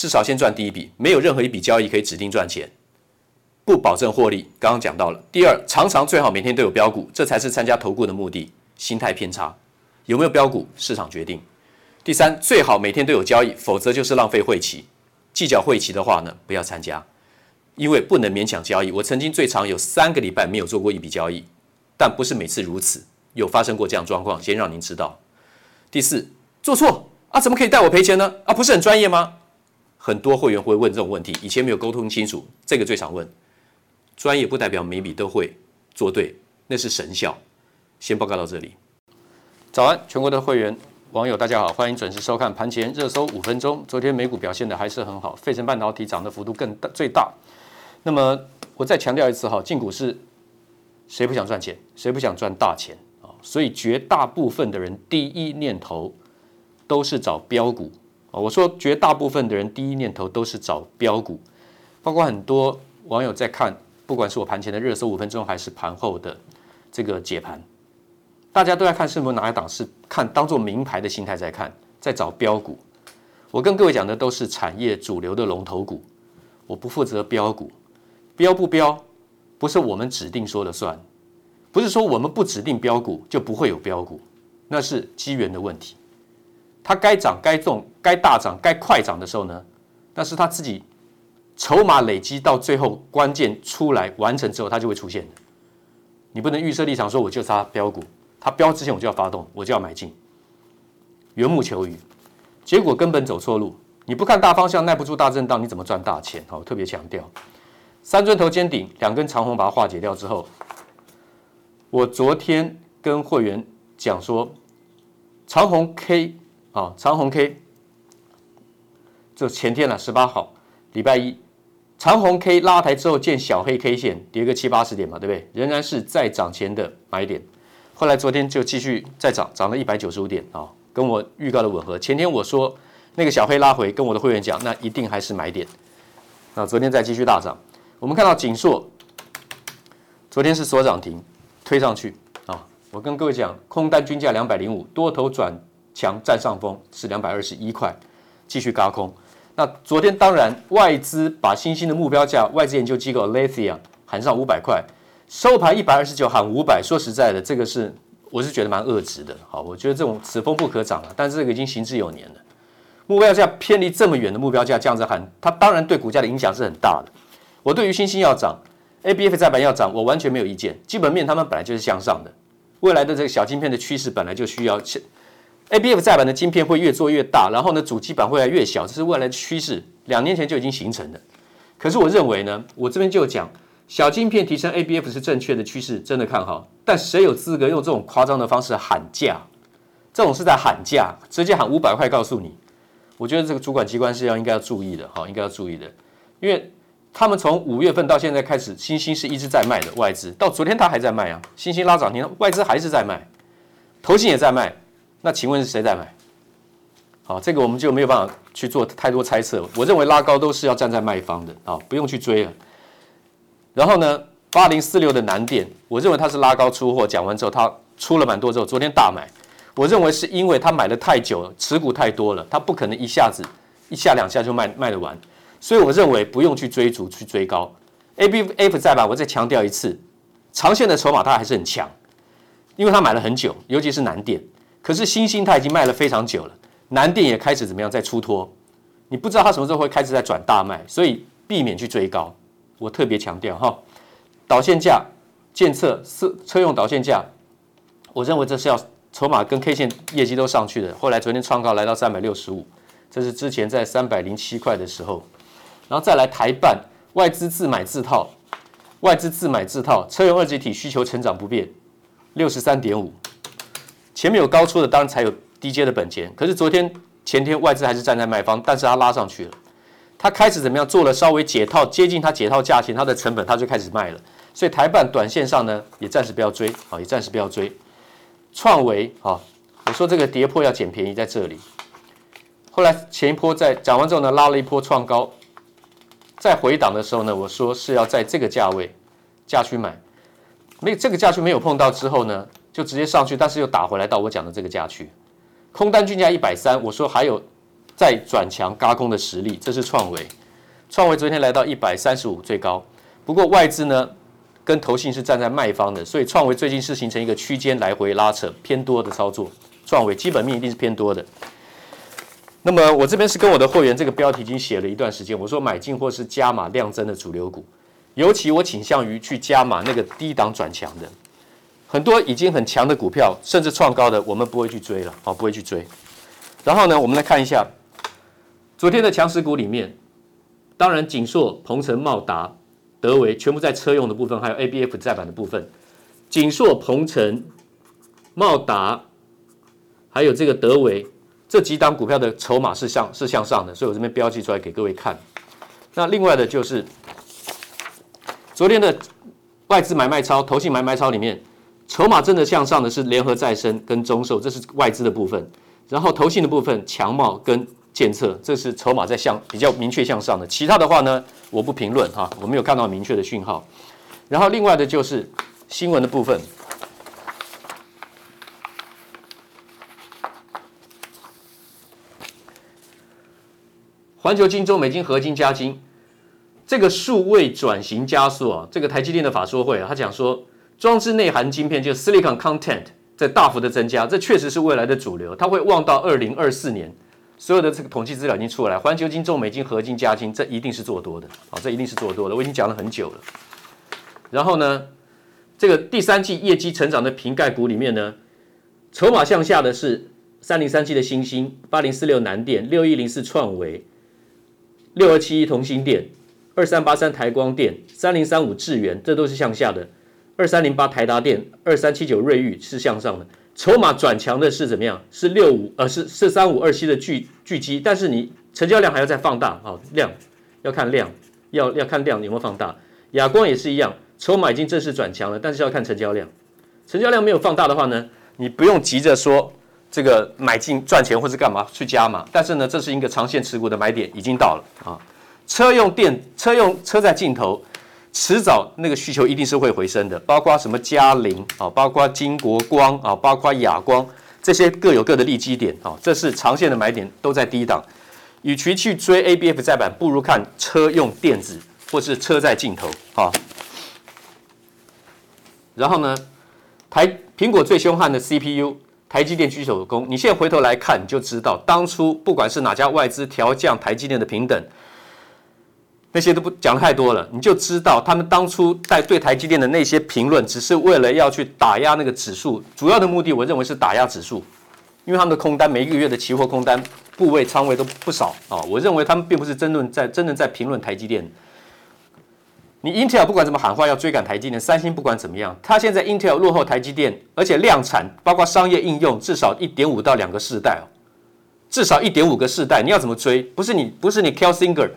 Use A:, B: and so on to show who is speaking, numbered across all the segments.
A: 至少先赚第一笔。没有任何一笔交易可以指定赚钱，不保证获利。刚刚讲到了。第二，常常最好每天都有标股，这才是参加投顾的目的。心态偏差，有没有标股，市场决定。第三，最好每天都有交易，否则就是浪费会期。计较会期的话呢，不要参加，因为不能勉强交易。我曾经最长有三个礼拜没有做过一笔交易，但不是每次如此，有发生过这样状况，先让您知道。第四，做错啊，怎么可以带我赔钱呢？啊，不是很专业吗？很多会员会问这种问题，以前没有沟通清楚，这个最常问。专业不代表每笔都会做对，那是神效。先报告到这里。早安，全国的会员。网友大家好，欢迎准时收看盘前热搜五分钟。昨天美股表现的还是很好，费城半导体涨的幅度更大最大。那么我再强调一次哈，进股市谁不想赚钱？谁不想赚大钱啊？所以绝大部分的人第一念头都是找标股我说绝大部分的人第一念头都是找标股，包括很多网友在看，不管是我盘前的热搜五分钟，还是盘后的这个解盘。大家都在看是否哪一档是看当做名牌的心态在看，在找标股。我跟各位讲的都是产业主流的龙头股，我不负责标股，标不标不是我们指定说了算，不是说我们不指定标股就不会有标股，那是机缘的问题。它该涨该重该大涨该快涨的时候呢，那是它自己筹码累积到最后关键出来完成之后，它就会出现的。你不能预设立场说我就杀标股。它标之前我就要发动，我就要买进，缘木求鱼，结果根本走错路。你不看大方向，耐不住大震荡，你怎么赚大钱？好，特别强调，三尊头肩顶两根长红把它化解掉之后，我昨天跟会员讲说，长红 K 啊，长红 K，就前天了，十八号，礼拜一，长红 K 拉抬之后见小黑 K 线跌个七八十点嘛，对不对？仍然是在涨前的买点。后来昨天就继续再涨，涨了一百九十五点啊，跟我预告的吻合。前天我说那个小黑拉回，跟我的会员讲，那一定还是买点。那昨天再继续大涨，我们看到景硕，昨天是锁涨停，推上去啊。我跟各位讲，空单均价两百零五，多头转强占上风是两百二十一块，继续轧空。那昨天当然外资把新兴的目标价，外资研究机构 Lethia 喊上五百块。收盘一百二十九喊五百，说实在的，这个是我是觉得蛮恶值的。好，我觉得这种此风不可长了。但是这个已经行之有年了，目标价偏离这么远的目标价这样子喊，它当然对股价的影响是很大的。我对于新兴要涨，ABF 载板要涨，我完全没有意见。基本面他们本来就是向上的，未来的这个小晶片的趋势本来就需要，ABF 载板的晶片会越做越大，然后呢，主机板会越来越小，这是未来的趋势，两年前就已经形成的。可是我认为呢，我这边就讲小晶片提升 ABF 是正确的趋势，真的看好。但谁有资格用这种夸张的方式喊价？这种是在喊价，直接喊五百块，告诉你。我觉得这个主管机关是要应该要注意的，哈，应该要注意的，因为他们从五月份到现在开始，欣兴是一直在卖的外资，到昨天他还在卖啊，欣兴拉涨停，外资还是在卖，投信也在卖，那请问是谁在买？好，这个我们就没有办法。去做太多猜测，我认为拉高都是要站在卖方的啊，不用去追了。然后呢，八零四六的南电，我认为它是拉高出货，讲完之后它出了蛮多之后，昨天大买，我认为是因为它买的太久了，持股太多了，它不可能一下子一下两下就卖卖得完，所以我认为不用去追逐去追高。ABF 在吧，我再强调一次，长线的筹码它还是很强，因为它买了很久，尤其是南电，可是欣兴它已经卖了非常久了。南电也开始怎么样在出脱，你不知道它什么时候会开始在转大卖，所以避免去追高。我特别强调哈，导线架、检测是车用导线架，我认为这是要筹码跟 K 线业绩都上去的。后来昨天创高来到三百六十五，这是之前在三百零七块的时候，然后再来台半外资自买自套，外资自买自套，车用二极体需求成长不变，六十三点五，前面有高出的，当然才有。低阶的本钱，可是昨天前天外资还是站在卖方，但是它拉上去了，它开始怎么样？做了稍微解套，接近它解套价钱，它的成本它就开始卖了。所以台办短线上呢，也暂时不要追，啊，也暂时不要追。创维，啊，我说这个跌破要捡便宜在这里。后来前一波在讲完之后呢，拉了一波创高，在回档的时候呢，我说是要在这个价位价区买，没这个价区没有碰到之后呢，就直接上去，但是又打回来到我讲的这个价区。空单均价一百三，我说还有再转强嘎空的实力，这是创维。创维昨天来到一百三十五最高，不过外资呢跟投信是站在卖方的，所以创维最近是形成一个区间来回拉扯偏多的操作。创维基本面一定是偏多的。那么我这边是跟我的会员这个标题已经写了一段时间，我说买进或是加码量增的主流股，尤其我倾向于去加码那个低档转强的。很多已经很强的股票，甚至创高的，我们不会去追了，好，不会去追。然后呢，我们来看一下昨天的强势股里面，当然景硕、鹏程、茂达、德维全部在车用的部分，还有 ABF 载板的部分。景硕、鹏程、茂达，还有这个德维这几档股票的筹码是向是向上的，所以我这边标记出来给各位看。那另外的就是昨天的外资买卖超、投信买卖超里面。筹码真的向上的是联合再生跟中寿，这是外资的部分。然后投信的部分，强茂跟建策，这是筹码在向比较明确向上的。其他的话呢，我不评论哈，我没有看到明确的讯号。然后另外的就是新闻的部分，环球金、中美金、合金、加金，这个数位转型加速啊，这个台积电的法说会啊，他讲说。装置内含晶片，就 silicon content 在大幅的增加，这确实是未来的主流。它会望到二零二四年，所有的这个统计资料已经出来，环球晶、中美晶、合晶、嘉晶，这一定是做多的啊，这一定是做多的。我已经讲了很久了。然后呢，这个第三季业绩成长的瓶盖股里面呢，筹码向下的是三零三七的欣兴、八零四六南电、六一零四创维、六二七一同心电、二三八三台光电、三零三五智源，这都是向下的。二三零八台达电，二三七九瑞昱是向上的，筹码转强的是怎么样？是六五呃是四三五二七的聚聚积，但是你成交量还要再放大，啊量要看量，要要看量有没有放大。亚光也是一样，筹码已经正式转强了，但是要看成交量，成交量没有放大的话呢，你不用急着说这个买进赚钱或是干嘛去加码，但是呢，这是一个长线持股的买点已经到了啊。车用电车用车载镜头。迟早那个需求一定是会回升的，包括什么佳凌啊，包括金国光啊，包括亚光，这些各有各的利基点啊，这是长线的买点都在低档。与其去追 ABF 载板，不如看车用电子或是车载镜头啊。然后呢，台苹果最凶悍的 CPU，台积电居首功。你现在回头来看，你就知道当初不管是哪家外资调降台积电的平等。那些都不讲太多了，你就知道他们当初在对台积电的那些评论，只是为了要去打压那个指数，主要的目的，我认为是打压指数，因为他们的空单每一个月的期货空单部位仓位都不少啊。我认为他们并不是真正在真正在评论台积电。你 Intel 不管怎么喊话要追赶台积电，三星不管怎么样，它现在 Intel 落后台积电，而且量产包括商业应用至少一点五到两个世代哦，至少一点五个世代，你要怎么追？不是你不是你 Kelsinger。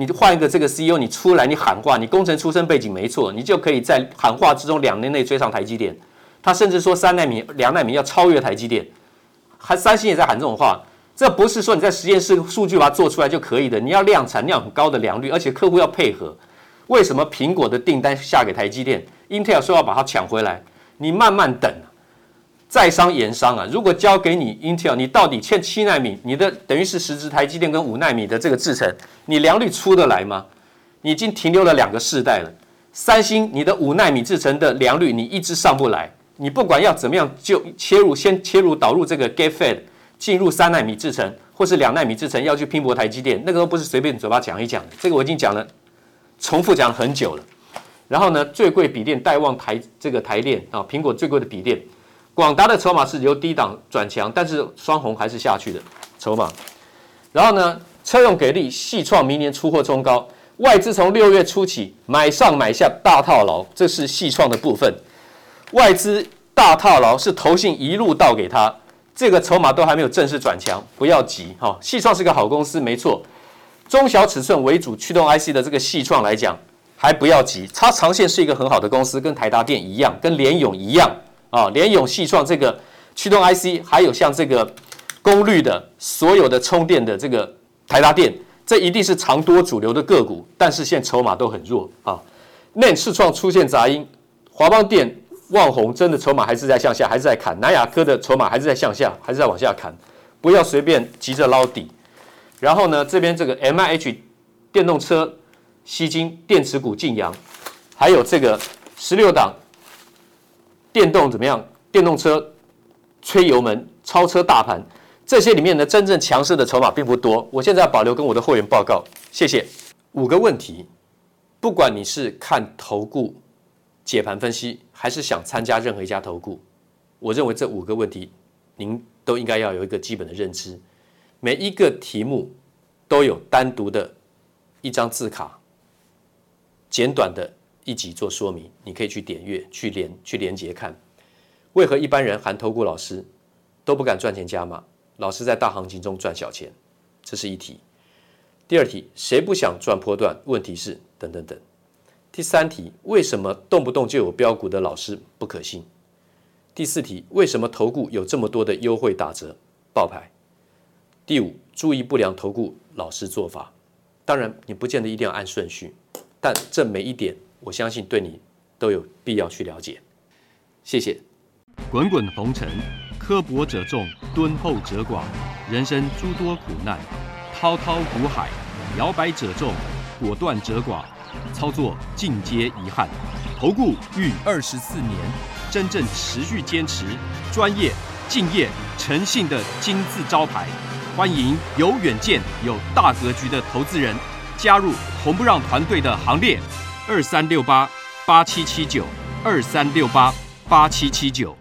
A: 你换一个这个 CEO，你出来你喊话，你工程出身背景没错，你就可以在喊话之中两年内追上台积电。他甚至说三纳米、两纳米要超越台积电，还三星也在喊这种话。这不是说你在实验室数据把它做出来就可以的，你要量产，量很高的良率，而且客户要配合。为什么苹果的订单下给台积电，Intel 说要把它抢回来？你慢慢等。在商言商啊！如果交给你 Intel，你到底欠七纳米，你的等于是实质台积电跟五纳米的这个制程，你良率出得来吗？你已经停留了两个世代了。三星，你的五纳米制程的良率你一直上不来，你不管要怎么样就切入，先切入导入这个 g a t Fed，进入三纳米制程或是两纳米制程，要去拼搏台积电，那个都不是随便嘴巴讲一讲的。这个我已经讲了，重复讲很久了。然后呢，最贵笔电带旺台这个台电啊，苹果最贵的笔电。广达的筹码是由低档转强，但是双红还是下去的筹码。然后呢，车用给力，矽创明年出货冲高，外资从六月初起买上买下大套牢，这是矽创的部分。外资大套牢是投信一路倒给他，这个筹码都还没有正式转强，不要急哈。矽创是个好公司，没错，中小尺寸为主驱动 IC 的这个矽创来讲，还不要急，它长线是一个很好的公司，跟台达电一样，跟联咏一样。啊，联咏、矽创这个驱动 IC，还有像这个功率的所有的充电的这个台达电，这一定是长多主流的个股。但是现在筹码都很弱啊。NAND 视创出现杂音，华邦电、旺宏真的筹码还是在向下，还是在砍。南亚科的筹码还是在向下，还是在往下砍。不要随便急着捞底。然后呢，这边这个 MIH 电动车吸金，电池股晋阳，还有这个十六档。电动怎么样？电动车吹油门超车大盘，这些里面呢，真正强势的筹码并不多。我现在要保留跟我的会员报告，谢谢。五个问题，不管你是看投顾解盘分析，还是想参加任何一家投顾，我认为这五个问题您都应该要有一个基本的认知。每一个题目都有单独的一张字卡，简短的。一集做说明，你可以去点阅、去连、去连接看。为何一般人含投顾老师都不敢赚钱加码？老师在大行情中赚小钱，这是一题。第二题，谁不想赚波段？问题是等等等。第三题，为什么动不动就有标股的老师不可信？第四题，为什么投顾有这么多的优惠打折报牌？第五，注意不良投顾老师做法。当然，你不见得一定要按顺序，但这每一点。我相信对你都有必要去了解，谢谢。
B: 滚滚红尘，刻薄者众，敦厚者寡；人生诸多苦难，滔滔苦海，摇摆者众，果断者寡。操作尽皆遗憾。投顾逾二十四年，真正持续坚持、专业、敬业、诚信的金字招牌。欢迎有远见、有大格局的投资人加入红不让团队的行列。二三六八八七七九，二三六八八七七九。